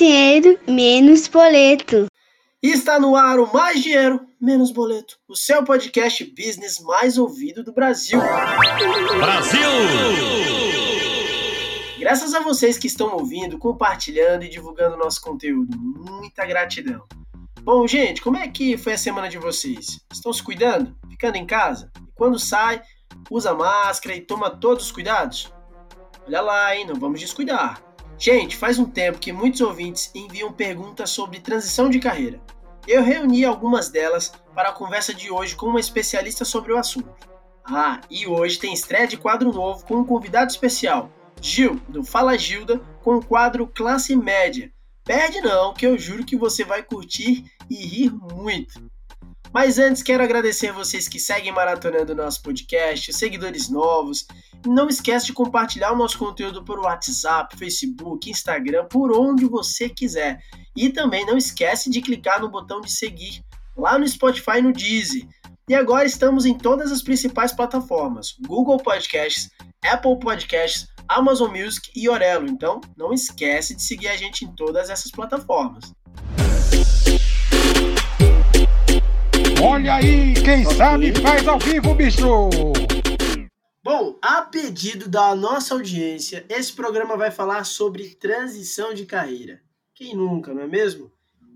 dinheiro, menos boleto. está no ar o Mais Dinheiro, Menos Boleto, o seu podcast business mais ouvido do Brasil. Brasil! Graças a vocês que estão ouvindo, compartilhando e divulgando nosso conteúdo. Muita gratidão. Bom, gente, como é que foi a semana de vocês? Estão se cuidando? Ficando em casa? E quando sai, usa máscara e toma todos os cuidados? Olha lá, hein? Não vamos descuidar. Gente, faz um tempo que muitos ouvintes enviam perguntas sobre transição de carreira. Eu reuni algumas delas para a conversa de hoje com uma especialista sobre o assunto. Ah, e hoje tem estreia de quadro novo com um convidado especial, Gil, do Fala Gilda, com o quadro Classe Média Perde não, que eu juro que você vai curtir e rir muito. Mas antes, quero agradecer vocês que seguem maratonando nosso podcast, seguidores novos. Não esquece de compartilhar o nosso conteúdo por WhatsApp, Facebook, Instagram, por onde você quiser. E também não esquece de clicar no botão de seguir lá no Spotify e no Deezer. E agora estamos em todas as principais plataformas: Google Podcasts, Apple Podcasts, Amazon Music e Orelo. Então, não esquece de seguir a gente em todas essas plataformas. Olha aí, quem okay. sabe faz ao vivo, bicho! Bom, a pedido da nossa audiência, esse programa vai falar sobre transição de carreira. Quem nunca, não é mesmo?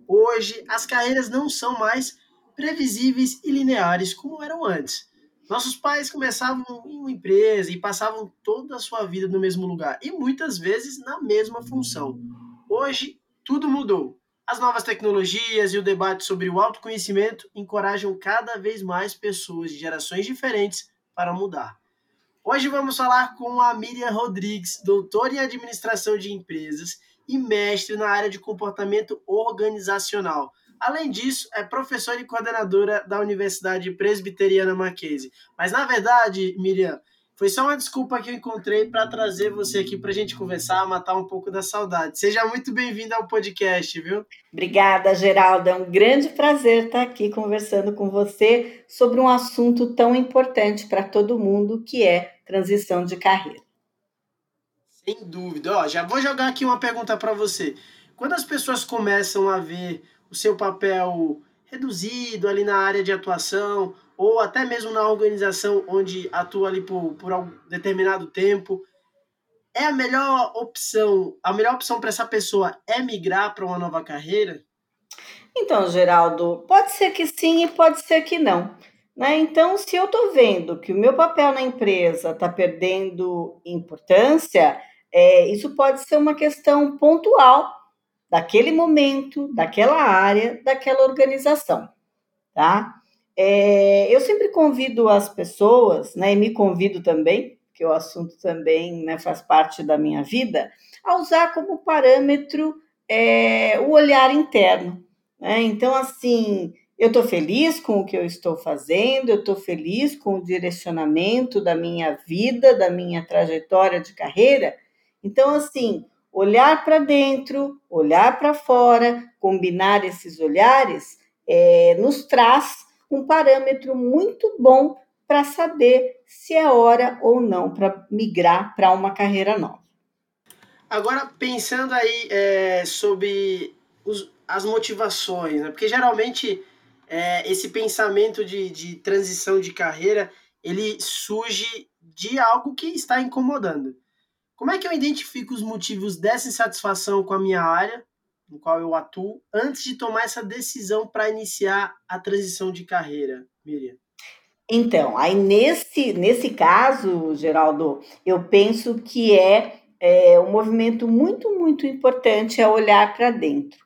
Hoje, as carreiras não são mais previsíveis e lineares como eram antes. Nossos pais começavam em uma empresa e passavam toda a sua vida no mesmo lugar e muitas vezes na mesma função. Hoje, tudo mudou. As novas tecnologias e o debate sobre o autoconhecimento encorajam cada vez mais pessoas de gerações diferentes para mudar. Hoje vamos falar com a Miriam Rodrigues, doutora em administração de empresas e mestre na área de comportamento organizacional Além disso, é professora e coordenadora da Universidade Presbiteriana Mackenzie. Mas, na verdade, Miriam, foi só uma desculpa que eu encontrei para trazer você aqui para a gente conversar, matar um pouco da saudade. Seja muito bem-vinda ao podcast, viu? Obrigada, Geraldo. É um grande prazer estar aqui conversando com você sobre um assunto tão importante para todo mundo, que é transição de carreira. Sem dúvida. Ó, já vou jogar aqui uma pergunta para você. Quando as pessoas começam a ver o seu papel reduzido ali na área de atuação, ou até mesmo na organização onde atua ali por, por um determinado tempo, é a melhor opção, a melhor opção para essa pessoa é migrar para uma nova carreira? Então, Geraldo, pode ser que sim e pode ser que não. Né? Então, se eu estou vendo que o meu papel na empresa está perdendo importância, é, isso pode ser uma questão pontual daquele momento, daquela área, daquela organização, tá? É, eu sempre convido as pessoas, né, e me convido também, que o assunto também né, faz parte da minha vida, a usar como parâmetro é, o olhar interno. Né? Então, assim, eu estou feliz com o que eu estou fazendo, eu estou feliz com o direcionamento da minha vida, da minha trajetória de carreira. Então, assim, olhar para dentro, olhar para fora, combinar esses olhares, é, nos traz um parâmetro muito bom para saber se é hora ou não para migrar para uma carreira nova. Agora, pensando aí é, sobre os, as motivações, né? porque geralmente é, esse pensamento de, de transição de carreira ele surge de algo que está incomodando. Como é que eu identifico os motivos dessa insatisfação com a minha área, no qual eu atuo, antes de tomar essa decisão para iniciar a transição de carreira, Miriam? Então, aí nesse, nesse caso, Geraldo, eu penso que é, é um movimento muito, muito importante é olhar para dentro.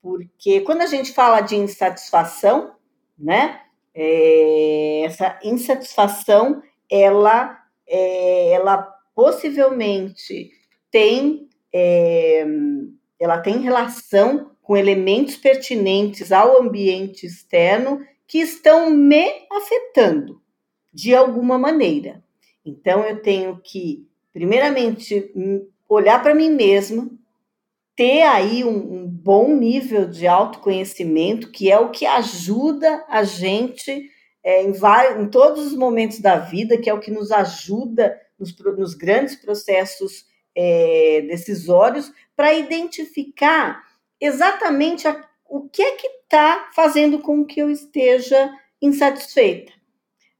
Porque quando a gente fala de insatisfação, né, é, essa insatisfação, ela, é, ela possivelmente tem, é, ela tem relação com elementos pertinentes ao ambiente externo que estão me afetando de alguma maneira. Então, eu tenho que, primeiramente, olhar para mim mesma, ter aí um, um, bom nível de autoconhecimento, que é o que ajuda a gente é, em, vários, em todos os momentos da vida, que é o que nos ajuda nos, nos grandes processos é, decisórios para identificar exatamente a, o que é que está fazendo com que eu esteja insatisfeita.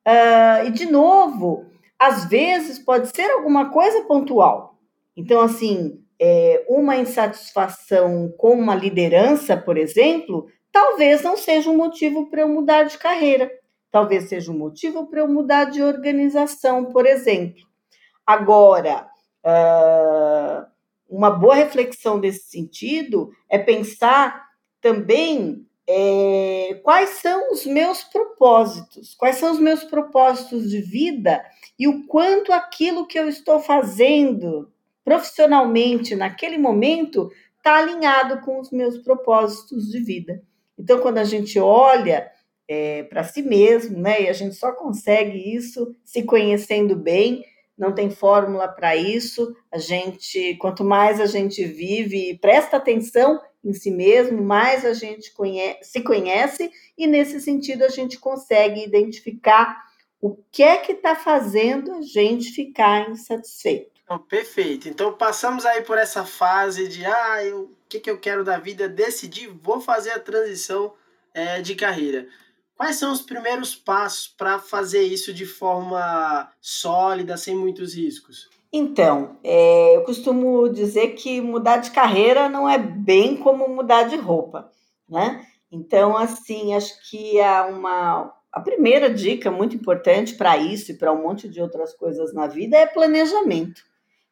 Uh, e, de novo, às vezes pode ser alguma coisa pontual. Então, assim, é, uma insatisfação com uma liderança, por exemplo, talvez não seja um motivo para eu mudar de carreira. Talvez seja um motivo para eu mudar de organização, por exemplo. Agora, uh, uma boa reflexão nesse sentido é pensar também é, quais são os meus propósitos, quais são os meus propósitos de vida e o quanto aquilo que eu estou fazendo profissionalmente naquele momento está alinhado com os meus propósitos de vida. Então, quando a gente olha é, para si mesmo, né, e a gente só consegue isso se conhecendo bem, não tem fórmula para isso. A gente, quanto mais a gente vive e presta atenção em si mesmo, mais a gente conhece, se conhece e nesse sentido a gente consegue identificar o que é que está fazendo a gente ficar insatisfeito. Oh, perfeito. Então passamos aí por essa fase de ah, o que, que eu quero da vida, decidi, vou fazer a transição é, de carreira. Quais são os primeiros passos para fazer isso de forma sólida, sem muitos riscos? Então, é, eu costumo dizer que mudar de carreira não é bem como mudar de roupa, né? Então, assim, acho que a, uma, a primeira dica muito importante para isso e para um monte de outras coisas na vida é planejamento.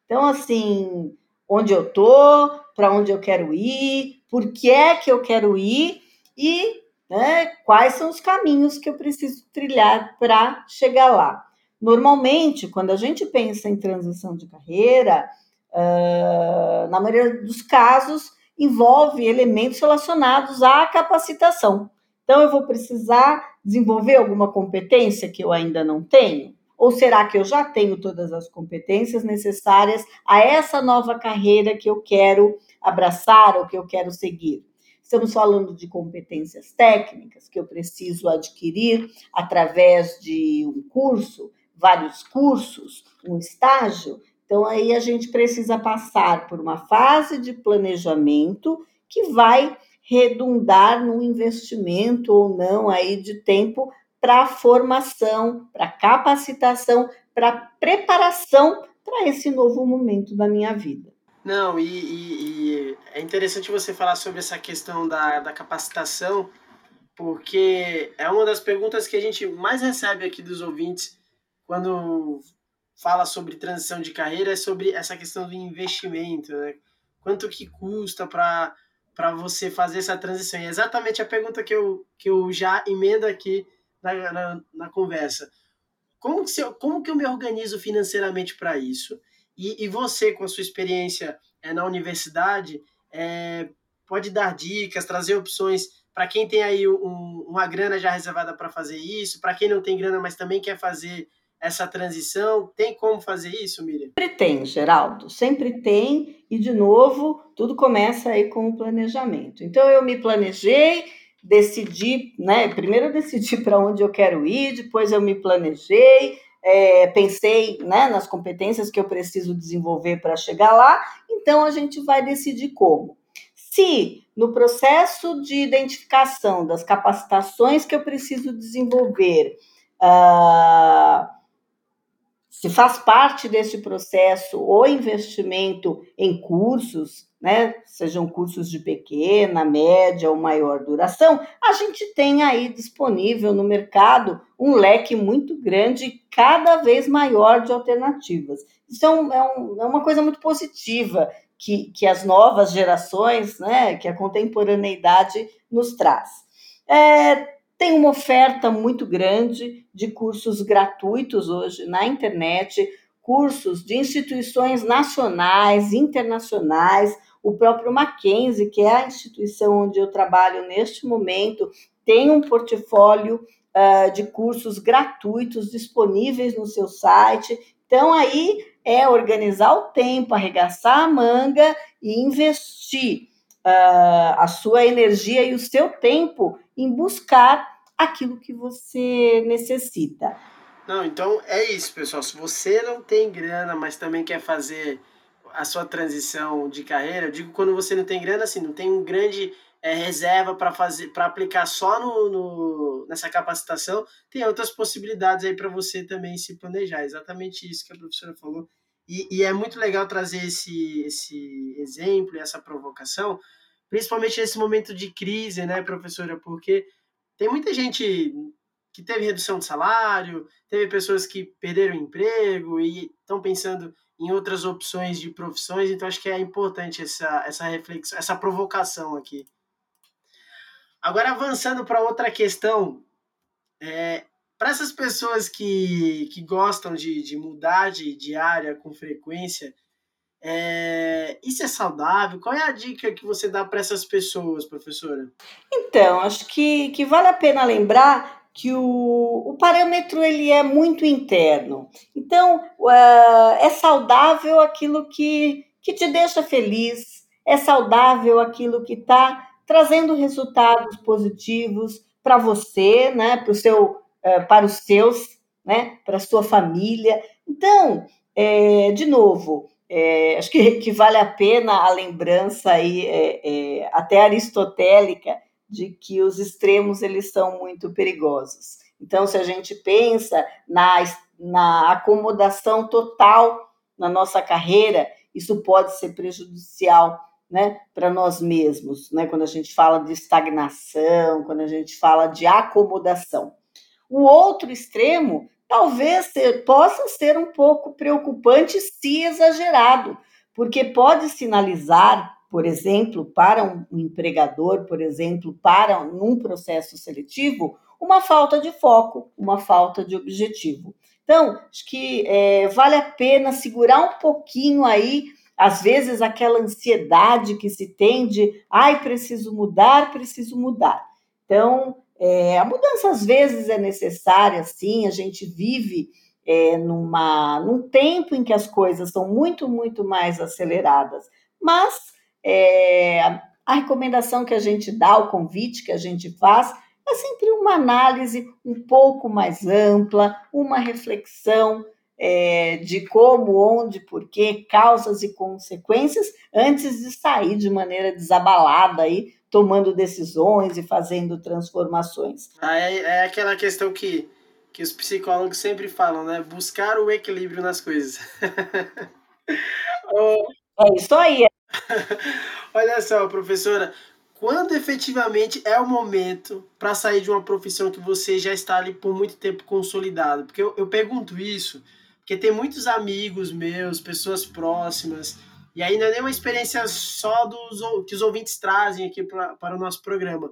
Então, assim, onde eu tô, para onde eu quero ir, por que é que eu quero ir e né, quais são os caminhos que eu preciso trilhar para chegar lá. Normalmente, quando a gente pensa em transição de carreira, uh, na maioria dos casos, envolve elementos relacionados à capacitação. Então, eu vou precisar desenvolver alguma competência que eu ainda não tenho? Ou será que eu já tenho todas as competências necessárias a essa nova carreira que eu quero abraçar ou que eu quero seguir? Estamos falando de competências técnicas que eu preciso adquirir através de um curso, vários cursos, um estágio. Então, aí a gente precisa passar por uma fase de planejamento que vai redundar no investimento ou não aí de tempo para formação, para capacitação, para preparação para esse novo momento da minha vida. Não, e, e, e, é interessante você falar sobre essa questão da, da capacitação, porque é uma das perguntas que a gente mais recebe aqui dos ouvintes quando fala sobre transição de carreira, é sobre essa questão do investimento, né? Quanto que custa para você fazer essa transição? E é exatamente a pergunta que eu, que eu já emendo aqui na, na, na conversa. Como que, eu, como que eu me organizo financeiramente para isso? E, e, você, com a sua experiência é, na universidade, é, pode dar dicas, trazer opções para quem tem aí um, uma grana já reservada para fazer isso, para quem não tem grana, mas também quer fazer essa transição? Tem como fazer isso, Miriam? Sempre tem, Geraldo, sempre tem. E, de novo, tudo começa aí com o planejamento. Então, eu me planejei, decidi, né? Primeiro eu decidi para onde eu quero ir, depois eu me planejei, é, pensei né, nas competências que eu preciso desenvolver para chegar lá, então a gente vai decidir como. Se no processo de identificação das capacitações que eu preciso desenvolver, uh, se faz parte desse processo o investimento em cursos, né, sejam cursos de pequena, média ou maior duração, a gente tem aí disponível no mercado um leque muito grande, cada vez maior de alternativas. Isso é, é, um, é uma coisa muito positiva que, que as novas gerações, né, que a contemporaneidade nos traz. É, tem uma oferta muito grande de cursos gratuitos hoje na internet, cursos de instituições nacionais, internacionais, o próprio Mackenzie, que é a instituição onde eu trabalho neste momento, tem um portfólio uh, de cursos gratuitos disponíveis no seu site. Então, aí é organizar o tempo, arregaçar a manga e investir uh, a sua energia e o seu tempo em buscar aquilo que você necessita. Não, então é isso, pessoal. Se você não tem grana, mas também quer fazer a sua transição de carreira, eu digo quando você não tem grana, assim, não tem um grande é, reserva para fazer, para aplicar só no, no, nessa capacitação, tem outras possibilidades aí para você também se planejar. Exatamente isso que a professora falou. E, e, é muito legal trazer esse, esse exemplo, essa provocação, principalmente nesse momento de crise, né, professora? Porque tem muita gente que teve redução de salário, teve pessoas que perderam emprego e estão pensando em outras opções de profissões, então acho que é importante essa, essa reflexão, essa provocação aqui. Agora, avançando para outra questão, é, para essas pessoas que, que gostam de, de mudar de, de área com frequência, é, isso é saudável? Qual é a dica que você dá para essas pessoas, professora? Então, acho que, que vale a pena lembrar que o, o parâmetro ele é muito interno. Então, uh, é saudável aquilo que, que te deixa feliz, é saudável aquilo que está trazendo resultados positivos para você, né, para, o seu, para os seus, né, para a sua família. Então, é, de novo, é, acho que, que, vale a pena a lembrança aí, é, até aristotélica, de que os extremos eles são muito perigosos. Então, se a gente pensa na, na acomodação total na nossa carreira, isso pode ser prejudicial né, para nós mesmos, né, quando a gente fala de estagnação, quando a gente fala de acomodação. O outro extremo talvez ser, possa ser um pouco preocupante se exagerado, porque pode sinalizar por exemplo, para um empregador, por exemplo, para um processo seletivo, uma falta de foco, uma falta de objetivo. Então, acho que é, vale a pena segurar um pouquinho aí, às vezes, aquela ansiedade que se tem de, ai, preciso mudar, preciso mudar. Então, é, a mudança às vezes é necessária, sim, a gente vive é, numa, num tempo em que as coisas são muito, muito mais aceleradas, mas é, a recomendação que a gente dá, o convite que a gente faz, é sempre uma análise um pouco mais ampla, uma reflexão é, de como, onde, porquê, causas e consequências, antes de sair de maneira desabalada aí, tomando decisões e fazendo transformações. É, é aquela questão que, que os psicólogos sempre falam, né? Buscar o equilíbrio nas coisas. é isso aí, Olha só, professora, quando efetivamente é o momento para sair de uma profissão que você já está ali por muito tempo consolidado? Porque eu, eu pergunto isso, porque tem muitos amigos meus, pessoas próximas, e aí não é nem uma experiência só dos que os ouvintes trazem aqui pra, para o nosso programa.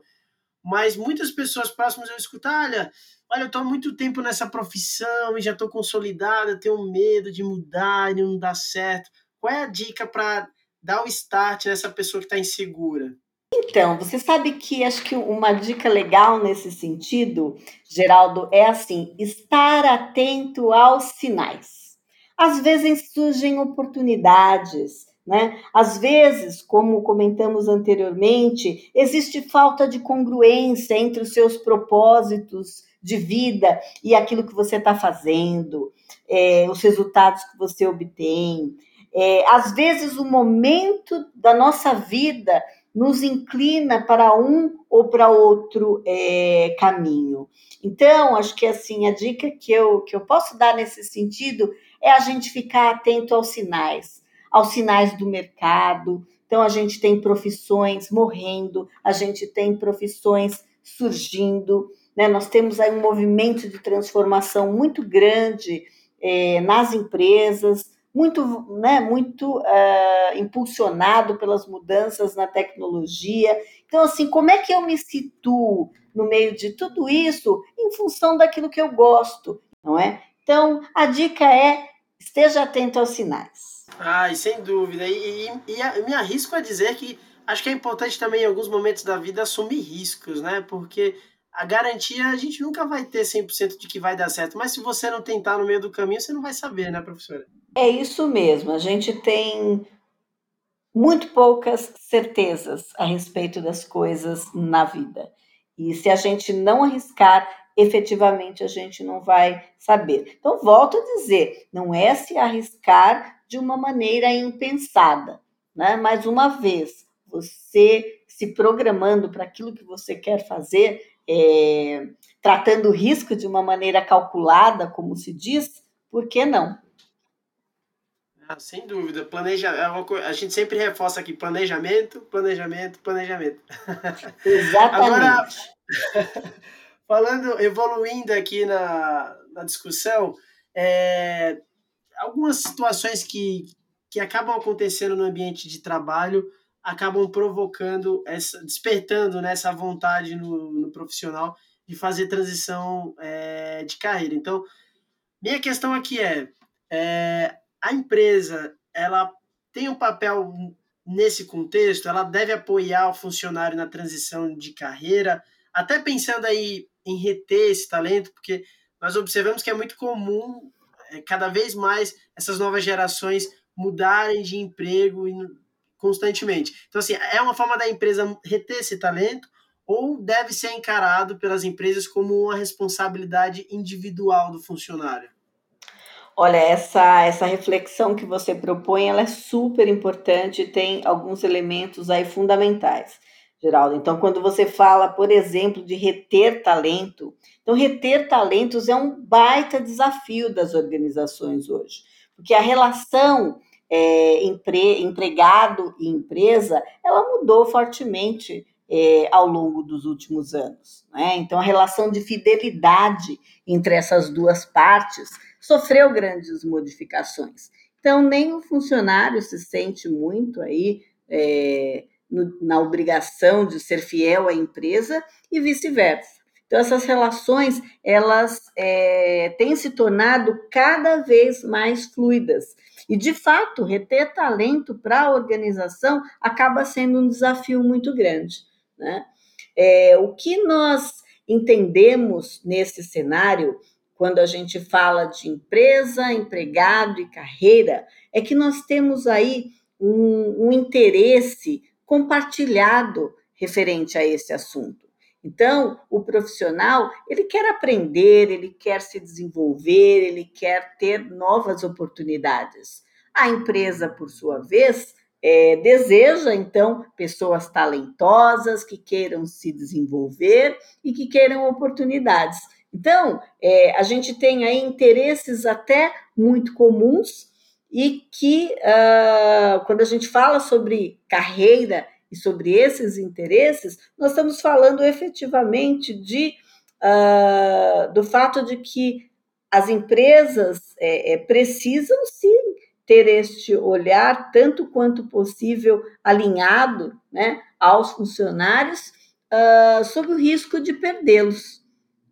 Mas muitas pessoas próximas eu escuto, olha, olha, eu estou há muito tempo nessa profissão e já estou consolidada, tenho medo de mudar e não dar certo. Qual é a dica para dar o start nessa pessoa que está insegura? Então, você sabe que acho que uma dica legal nesse sentido, Geraldo, é assim: estar atento aos sinais. Às vezes surgem oportunidades, né? Às vezes, como comentamos anteriormente, existe falta de congruência entre os seus propósitos de vida e aquilo que você está fazendo, é, os resultados que você obtém. É, às vezes, o momento da nossa vida nos inclina para um ou para outro é, caminho. Então, acho que assim a dica que eu, que eu posso dar nesse sentido é a gente ficar atento aos sinais, aos sinais do mercado. Então, a gente tem profissões morrendo, a gente tem profissões surgindo, né? nós temos aí um movimento de transformação muito grande é, nas empresas muito, né, muito uh, impulsionado pelas mudanças na tecnologia. Então, assim, como é que eu me situo no meio de tudo isso em função daquilo que eu gosto, não é? Então, a dica é esteja atento aos sinais. Ai, sem dúvida. E, e, e me arrisco a dizer que acho que é importante também, em alguns momentos da vida, assumir riscos, né? Porque a garantia a gente nunca vai ter 100% de que vai dar certo, mas se você não tentar no meio do caminho, você não vai saber, né, professora? É isso mesmo. A gente tem muito poucas certezas a respeito das coisas na vida. E se a gente não arriscar, efetivamente a gente não vai saber. Então, volto a dizer: não é se arriscar de uma maneira impensada. Né? Mais uma vez, você se programando para aquilo que você quer fazer, é, tratando o risco de uma maneira calculada, como se diz, por que não? Ah, sem dúvida. Planeja... É a gente sempre reforça aqui planejamento, planejamento, planejamento. Exatamente. Agora, falando, evoluindo aqui na, na discussão, é, algumas situações que, que acabam acontecendo no ambiente de trabalho acabam provocando, essa, despertando né, essa vontade no, no profissional de fazer transição é, de carreira. Então, minha questão aqui é, é, a empresa ela tem um papel nesse contexto, ela deve apoiar o funcionário na transição de carreira, até pensando aí em reter esse talento, porque nós observamos que é muito comum, é, cada vez mais, essas novas gerações mudarem de emprego constantemente. Então, assim, é uma forma da empresa reter esse talento ou deve ser encarado pelas empresas como uma responsabilidade individual do funcionário? Olha, essa, essa reflexão que você propõe, ela é super importante e tem alguns elementos aí fundamentais. Geraldo. Então, quando você fala, por exemplo, de reter talento, então reter talentos é um baita desafio das organizações hoje, porque a relação é, empre, empregado e empresa, ela mudou fortemente é, ao longo dos últimos anos. Né? Então, a relação de fidelidade entre essas duas partes sofreu grandes modificações. Então, nem o funcionário se sente muito aí é, no, na obrigação de ser fiel à empresa e vice-versa. Então essas relações elas é, têm se tornado cada vez mais fluidas e de fato reter talento para a organização acaba sendo um desafio muito grande, né? É, o que nós entendemos nesse cenário quando a gente fala de empresa, empregado e carreira é que nós temos aí um, um interesse compartilhado referente a esse assunto. Então, o profissional, ele quer aprender, ele quer se desenvolver, ele quer ter novas oportunidades. A empresa, por sua vez, é, deseja, então, pessoas talentosas que queiram se desenvolver e que queiram oportunidades. Então, é, a gente tem aí interesses até muito comuns e que, uh, quando a gente fala sobre carreira e sobre esses interesses, nós estamos falando efetivamente de, uh, do fato de que as empresas é, é, precisam sim ter este olhar tanto quanto possível alinhado né, aos funcionários uh, sob o risco de perdê-los,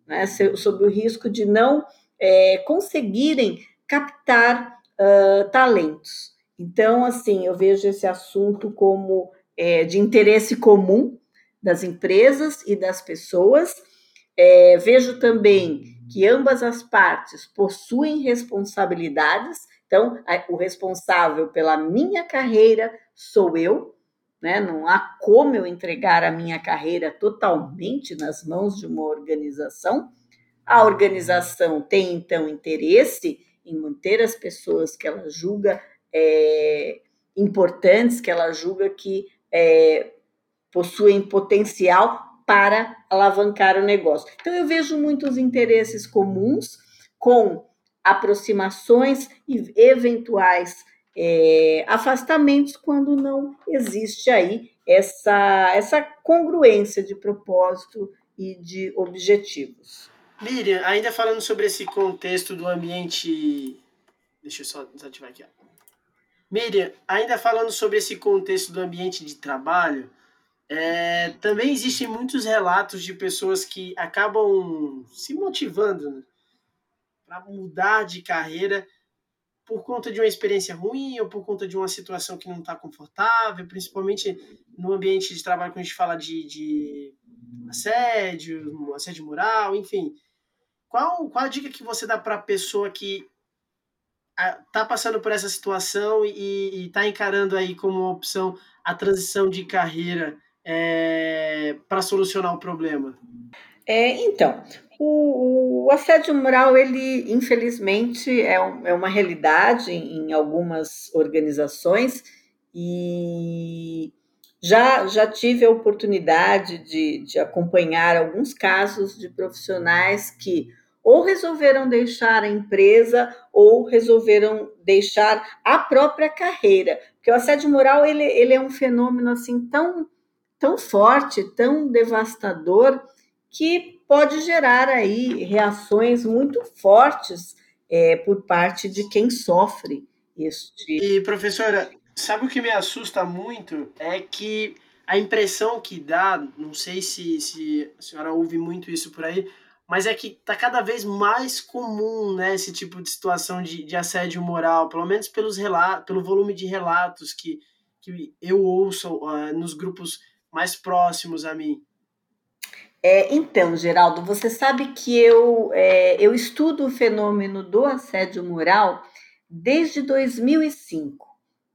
né, sob o risco de não é, conseguirem captar uh, talentos. Então, assim, eu vejo esse assunto como é, de interesse comum das empresas e das pessoas. É, vejo também que ambas as partes possuem responsabilidades. Então, o responsável pela minha carreira sou eu, né? Não há como eu entregar a minha carreira totalmente nas mãos de uma organização. A organização tem então interesse em manter as pessoas que ela julga é, importantes, que ela julga que é, possuem potencial para alavancar o negócio. Então, eu vejo muitos interesses comuns com aproximações e eventuais é, afastamentos quando não existe aí essa, essa congruência de propósito e de objetivos. Miriam, ainda falando sobre esse contexto do ambiente. Deixa eu só desativar aqui. Ó. Miriam, ainda falando sobre esse contexto do ambiente de trabalho, é, também existem muitos relatos de pessoas que acabam se motivando né, para mudar de carreira por conta de uma experiência ruim ou por conta de uma situação que não está confortável, principalmente no ambiente de trabalho quando a gente fala de, de assédio, assédio moral, enfim. Qual, qual a dica que você dá para a pessoa que está passando por essa situação e está encarando aí como opção a transição de carreira é, para solucionar o problema? É, então, o, o, assédio moral, ele infelizmente é, um, é uma realidade em, em algumas organizações e já, já tive a oportunidade de, de acompanhar alguns casos de profissionais que ou resolveram deixar a empresa ou resolveram deixar a própria carreira. Porque o assédio moral ele, ele é um fenômeno assim tão, tão forte, tão devastador, que pode gerar aí reações muito fortes é, por parte de quem sofre este. E professora, Sabe o que me assusta muito? É que a impressão que dá, não sei se, se a senhora ouve muito isso por aí, mas é que tá cada vez mais comum, né, esse tipo de situação de, de assédio moral, pelo menos pelos relatos, pelo volume de relatos que, que eu ouço uh, nos grupos mais próximos a mim. É, então, Geraldo, você sabe que eu, é, eu estudo o fenômeno do assédio moral desde 2005.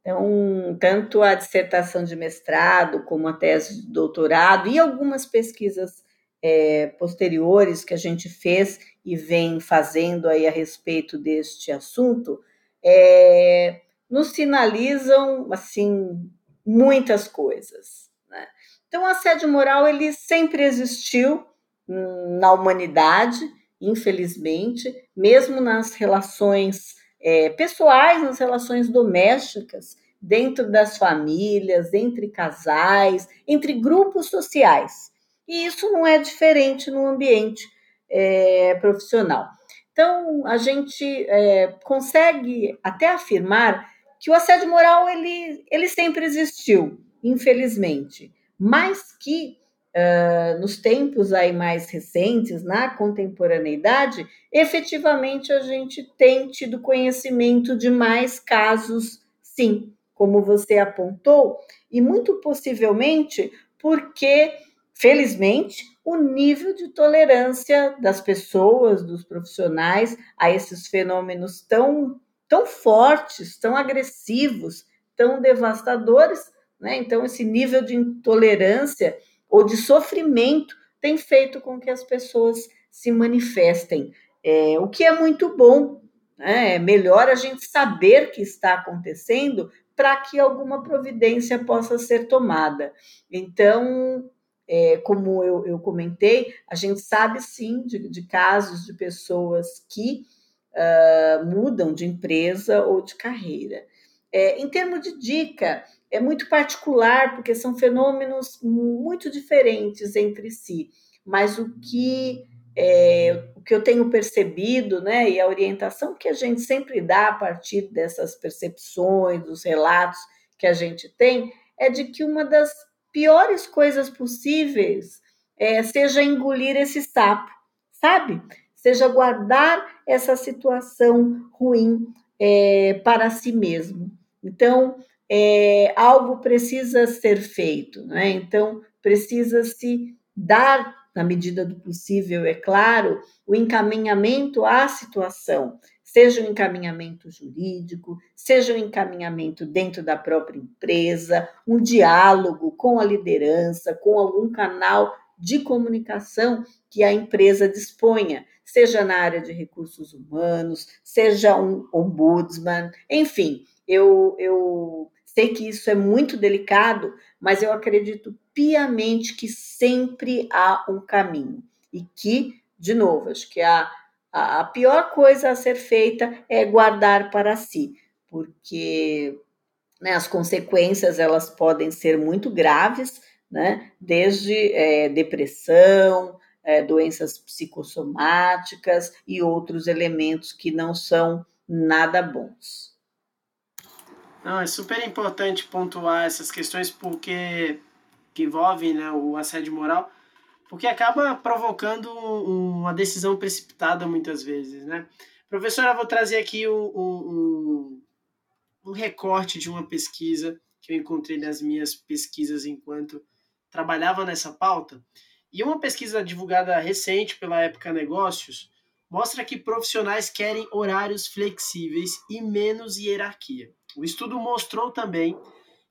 Então, tanto a dissertação de mestrado, como a tese de doutorado e algumas pesquisas é, posteriores que a gente fez e vem fazendo aí a respeito deste assunto, é, nos sinalizam, assim, muitas coisas. Então, o assédio moral, ele sempre existiu hum, na humanidade, infelizmente, mesmo nas relações é, pessoais, nas relações domésticas, dentro das famílias, entre casais, entre grupos sociais. E isso não é diferente no ambiente é, profissional. Então, a gente é, consegue até afirmar que o assédio moral ele, ele sempre existiu, infelizmente, mas que uh, nos tempos aí mais recentes, na contemporaneidade, efetivamente a gente tem tido conhecimento de mais casos, sim, como você apontou, e muito possivelmente porque, felizmente, o nível de tolerância das pessoas, dos profissionais a esses fenômenos tão, tão fortes, tão agressivos, tão devastadores, né? Então, esse nível de intolerância ou de sofrimento tem feito com que as pessoas se manifestem, é, o que é muito bom. Né? É melhor a gente saber que está acontecendo para que alguma providência possa ser tomada. Então, é, como eu, eu, comentei, a gente sabe sim de, de casos de pessoas que uh, mudam de empresa ou de carreira. É, em termos de dica, é muito particular, porque são fenômenos muito diferentes entre si, mas o que, é, o que eu tenho percebido, né, e a orientação que a gente sempre dá a partir dessas percepções, dos relatos que a gente tem, é de que uma das piores coisas possíveis é, seja engolir esse sapo, sabe? Seja guardar essa situação ruim é, para si mesmo. Então, é, algo precisa ser feito, né? Então, precisa se dar, na medida do possível, é claro, o encaminhamento à situação, seja um encaminhamento jurídico, seja um encaminhamento dentro da própria empresa, um diálogo com a liderança, com algum canal de comunicação que a empresa disponha, seja na área de recursos humanos, seja um ombudsman, enfim, eu, eu sei que isso é muito delicado, mas eu acredito piamente que sempre há um caminho e que, de novo, acho que a, a pior coisa a ser feita é guardar para si, porque né, as consequências elas podem ser muito graves, né, desde é, depressão, é, doenças psicossomáticas e outros elementos que não são nada bons. Não, é super importante pontuar essas questões porque que envolvem né, o assédio moral, porque acaba provocando uma decisão precipitada muitas vezes, né? Professora, vou trazer aqui um, um, um recorte de uma pesquisa que eu encontrei nas minhas pesquisas enquanto trabalhava nessa pauta. E uma pesquisa divulgada recente pela Época Negócios mostra que profissionais querem horários flexíveis e menos hierarquia. O estudo mostrou também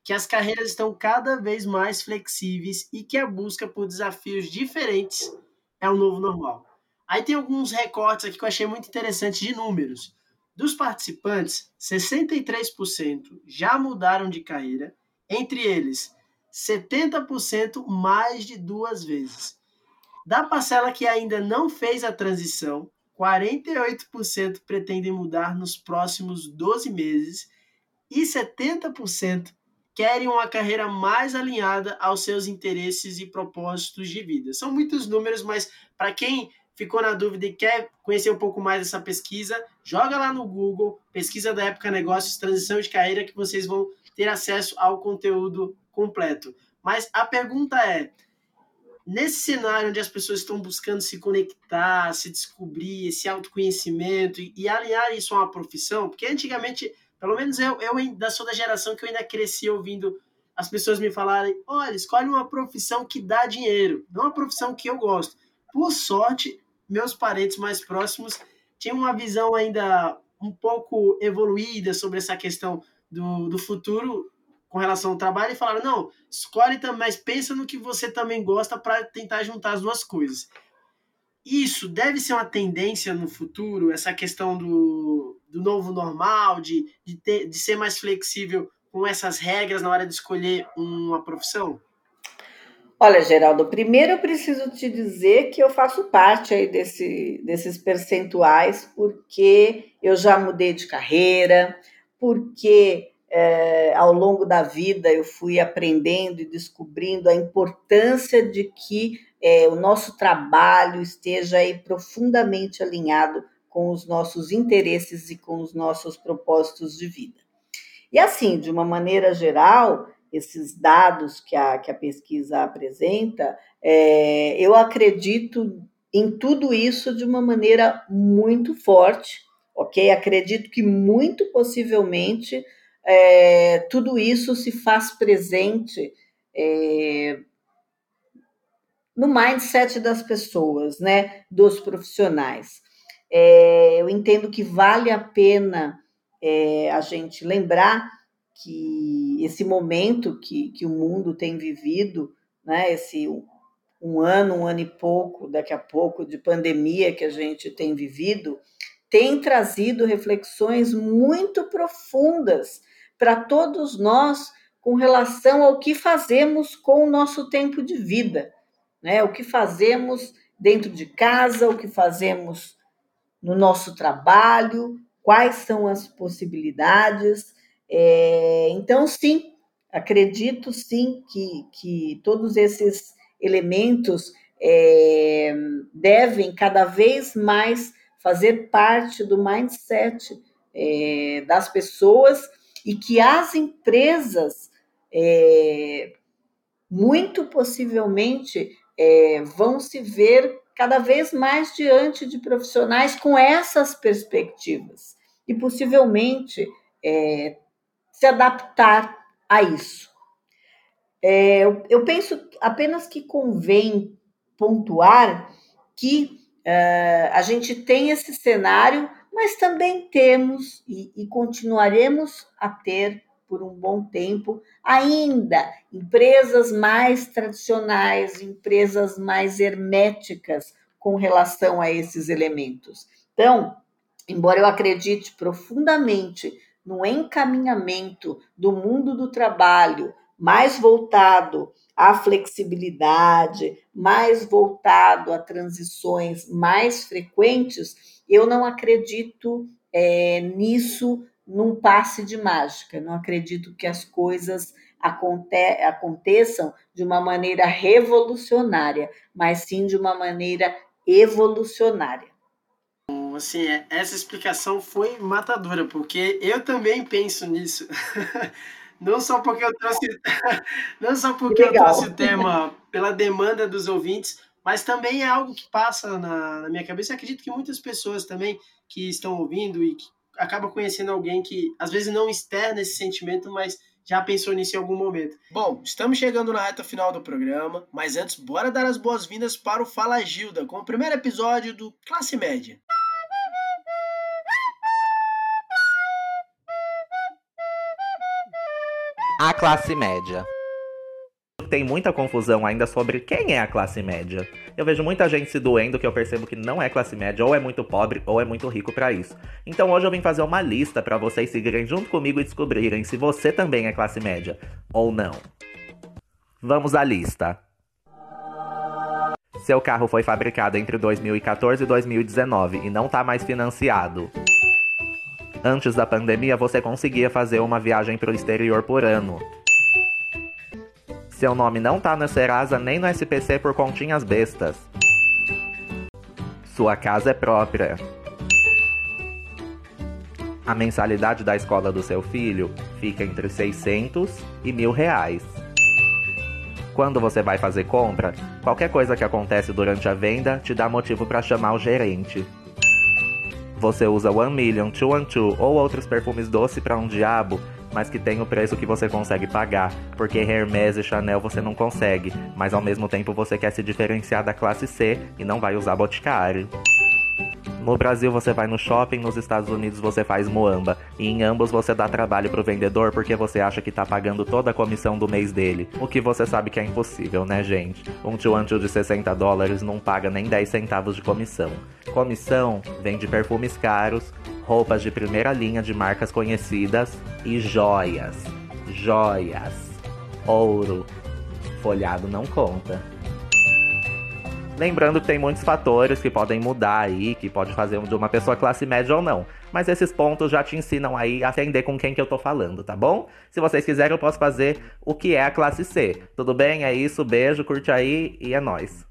que as carreiras estão cada vez mais flexíveis e que a busca por desafios diferentes é o novo normal. Aí tem alguns recortes aqui que eu achei muito interessante de números. Dos participantes, 63% já mudaram de carreira, entre eles 70% mais de duas vezes. Da parcela que ainda não fez a transição, 48% pretendem mudar nos próximos 12 meses e 70% querem uma carreira mais alinhada aos seus interesses e propósitos de vida. São muitos números, mas para quem ficou na dúvida e quer conhecer um pouco mais dessa pesquisa, joga lá no Google, pesquisa da Época Negócios, transição de carreira, que vocês vão ter acesso ao conteúdo completo. Mas a pergunta é: nesse cenário onde as pessoas estão buscando se conectar, se descobrir, esse autoconhecimento e, e alinhar isso a uma profissão, porque antigamente, pelo menos eu, eu ainda sou da geração que eu ainda cresci ouvindo as pessoas me falarem: olha, escolhe uma profissão que dá dinheiro, não uma profissão que eu gosto. Por sorte, meus parentes mais próximos tinham uma visão ainda um pouco evoluída sobre essa questão do, do futuro com relação ao trabalho e falaram: não, escolhe também, mas pensa no que você também gosta para tentar juntar as duas coisas. Isso deve ser uma tendência no futuro, essa questão do, do novo normal, de, de, ter, de ser mais flexível com essas regras na hora de escolher uma profissão? Olha, Geraldo, primeiro eu preciso te dizer que eu faço parte aí desse, desses percentuais, porque eu já mudei de carreira, porque é, ao longo da vida eu fui aprendendo e descobrindo a importância de que é, o nosso trabalho esteja aí profundamente alinhado com os nossos interesses e com os nossos propósitos de vida. E assim, de uma maneira geral, esses dados que a, que a pesquisa apresenta, é, eu acredito em tudo isso de uma maneira muito forte, ok? Acredito que muito possivelmente é, tudo isso se faz presente é, no mindset das pessoas, né, dos profissionais. É, eu entendo que vale a pena é, a gente lembrar que esse momento que, que o mundo tem vivido, né, esse um ano, um ano e pouco, daqui a pouco, de pandemia que a gente tem vivido, tem trazido reflexões muito profundas para todos nós com relação ao que fazemos com o nosso tempo de vida, né? O que fazemos dentro de casa, o que fazemos no nosso trabalho, quais são as possibilidades. É, então, sim, acredito sim que, que todos esses elementos é, devem cada vez mais fazer parte do mindset é, das pessoas e que as empresas, é, muito possivelmente, é, vão se ver cada vez mais diante de profissionais com essas perspectivas e possivelmente é, se adaptar a isso. É, eu, eu, penso apenas que convém pontuar que uh, a gente tem esse cenário mas também temos e, e continuaremos a ter por um bom tempo ainda empresas mais tradicionais, empresas mais herméticas com relação a esses elementos. Então, embora eu acredite profundamente no encaminhamento do mundo do trabalho mais voltado à flexibilidade, mais voltado a transições mais frequentes, eu não acredito é, nisso num passe de mágica. Não acredito que as coisas aconte aconteçam de uma maneira revolucionária, mas sim de uma maneira evolucionária. Assim, é, essa explicação foi matadora, porque eu também penso nisso. Não só porque eu trouxe, não só porque eu trouxe o tema pela demanda dos ouvintes, mas também é algo que passa na, na minha cabeça. Eu acredito que muitas pessoas também que estão ouvindo e que acabam conhecendo alguém que às vezes não externa esse sentimento, mas já pensou nisso em algum momento. Bom, estamos chegando na reta final do programa, mas antes, bora dar as boas-vindas para o Fala Gilda, com o primeiro episódio do Classe Média. A classe média tem muita confusão ainda sobre quem é a classe média. Eu vejo muita gente se doendo que eu percebo que não é classe média, ou é muito pobre, ou é muito rico para isso. Então hoje eu vim fazer uma lista para vocês seguirem junto comigo e descobrirem se você também é classe média ou não. Vamos à lista. Seu carro foi fabricado entre 2014 e 2019 e não está mais financiado. Antes da pandemia, você conseguia fazer uma viagem para o exterior por ano. Seu nome não tá no Serasa nem no SPC por continhas bestas. Sua casa é própria. A mensalidade da escola do seu filho fica entre 600 e mil reais. Quando você vai fazer compra, qualquer coisa que acontece durante a venda te dá motivo para chamar o gerente. Você usa One Million, Two One Two ou outros perfumes doce para um diabo, mas que tem o preço que você consegue pagar, porque Hermès e Chanel você não consegue, mas ao mesmo tempo você quer se diferenciar da classe C e não vai usar Boticário. No Brasil você vai no shopping, nos Estados Unidos você faz moamba. E em ambos você dá trabalho pro vendedor porque você acha que tá pagando toda a comissão do mês dele. O que você sabe que é impossível, né, gente? Um tio de 60 dólares não paga nem 10 centavos de comissão. Comissão vem de perfumes caros, roupas de primeira linha de marcas conhecidas e joias. Joias. Ouro. Folhado não conta. Lembrando que tem muitos fatores que podem mudar aí, que pode fazer de uma pessoa classe média ou não. Mas esses pontos já te ensinam aí a entender com quem que eu tô falando, tá bom? Se vocês quiserem, eu posso fazer o que é a classe C. Tudo bem? É isso, beijo, curte aí e é nóis.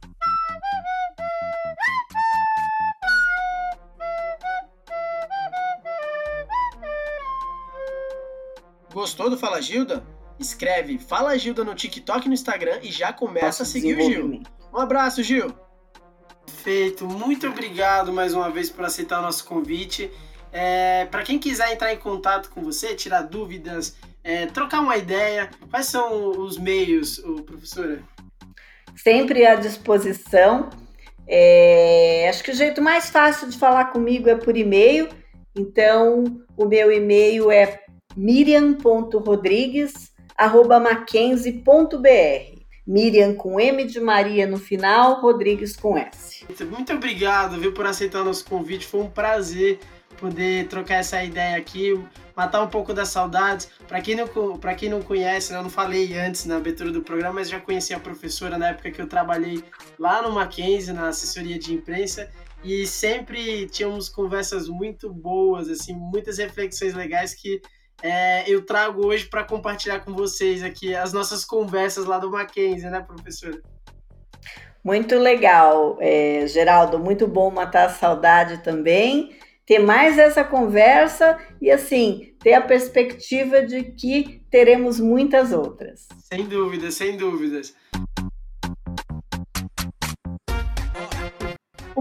Gostou do Fala Gilda? Escreve Fala Gilda no TikTok e no Instagram e já começa a seguir o Gil. Um abraço, Gil. Feito. Muito obrigado mais uma vez por aceitar o nosso convite. É, Para quem quiser entrar em contato com você, tirar dúvidas, é, trocar uma ideia, quais são os meios, professora? Sempre à disposição. É, acho que o jeito mais fácil de falar comigo é por e-mail. Então, o meu e-mail é miriam.rodrigues.mackenzie.br. Miriam com M de Maria no final, Rodrigues com S. Muito obrigado, viu, por aceitar nosso convite. Foi um prazer poder trocar essa ideia aqui, matar um pouco das saudades. Para quem não para quem não conhece, né, eu não falei antes na abertura do programa, mas já conheci a professora na época que eu trabalhei lá no Mackenzie, na assessoria de imprensa, e sempre tínhamos conversas muito boas, assim, muitas reflexões legais que é, eu trago hoje para compartilhar com vocês aqui as nossas conversas lá do Mackenzie, né, professora? Muito legal, é, Geraldo. Muito bom matar a saudade também. Ter mais essa conversa e, assim, ter a perspectiva de que teremos muitas outras. Sem dúvidas, sem dúvidas.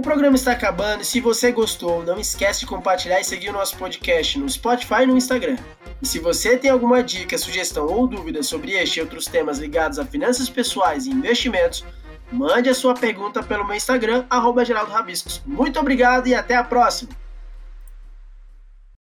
O programa está acabando e se você gostou, não esquece de compartilhar e seguir o nosso podcast no Spotify e no Instagram. E se você tem alguma dica, sugestão ou dúvida sobre este e outros temas ligados a finanças pessoais e investimentos, mande a sua pergunta pelo meu Instagram, arroba Muito obrigado e até a próxima!